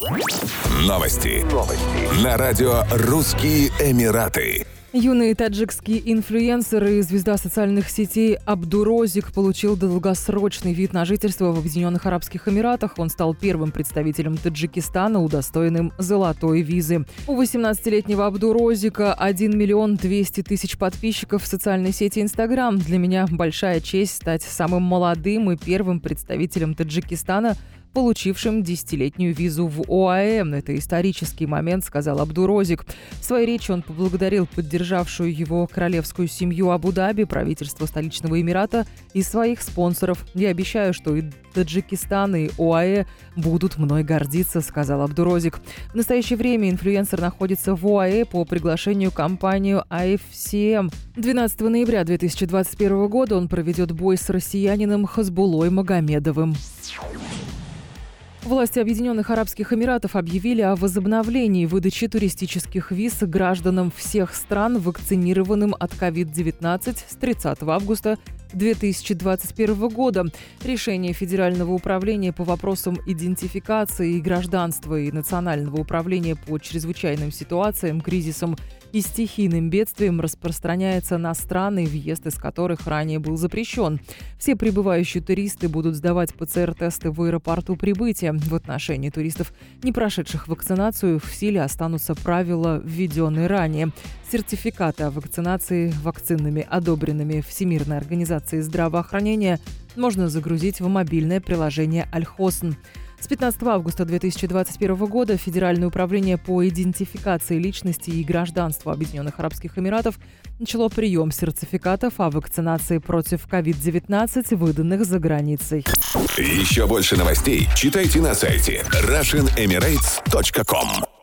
Новости. Новости. На радио «Русские Эмираты». Юный таджикский инфлюенсер и звезда социальных сетей Абдурозик получил долгосрочный вид на жительство в Объединенных Арабских Эмиратах. Он стал первым представителем Таджикистана, удостоенным золотой визы. У 18-летнего Абдурозика 1 миллион 200 тысяч подписчиков в социальной сети Инстаграм. Для меня большая честь стать самым молодым и первым представителем Таджикистана получившим десятилетнюю визу в ОАЭ. Это исторический момент, сказал Абдурозик. В своей речи он поблагодарил поддержавшую его королевскую семью Абу-Даби, правительство столичного Эмирата и своих спонсоров. «Я обещаю, что и Таджикистан, и ОАЭ будут мной гордиться», сказал Абдурозик. В настоящее время инфлюенсер находится в ОАЭ по приглашению компанию AFCM. 12 ноября 2021 года он проведет бой с россиянином Хазбулой Магомедовым. Власти Объединенных Арабских Эмиратов объявили о возобновлении выдачи туристических виз гражданам всех стран, вакцинированным от COVID-19 с 30 августа 2021 года. Решение Федерального управления по вопросам идентификации гражданства и Национального управления по чрезвычайным ситуациям, кризисам и стихийным бедствием распространяется на страны, въезд из которых ранее был запрещен. Все прибывающие туристы будут сдавать ПЦР-тесты в аэропорту прибытия. В отношении туристов, не прошедших вакцинацию, в силе останутся правила, введенные ранее. Сертификаты о вакцинации вакцинами, одобренными Всемирной организацией здравоохранения, можно загрузить в мобильное приложение «Альхосн». С 15 августа 2021 года Федеральное управление по идентификации личности и гражданству Объединенных Арабских Эмиратов начало прием сертификатов о вакцинации против COVID-19, выданных за границей. Еще больше новостей читайте на сайте RussianEmirates.com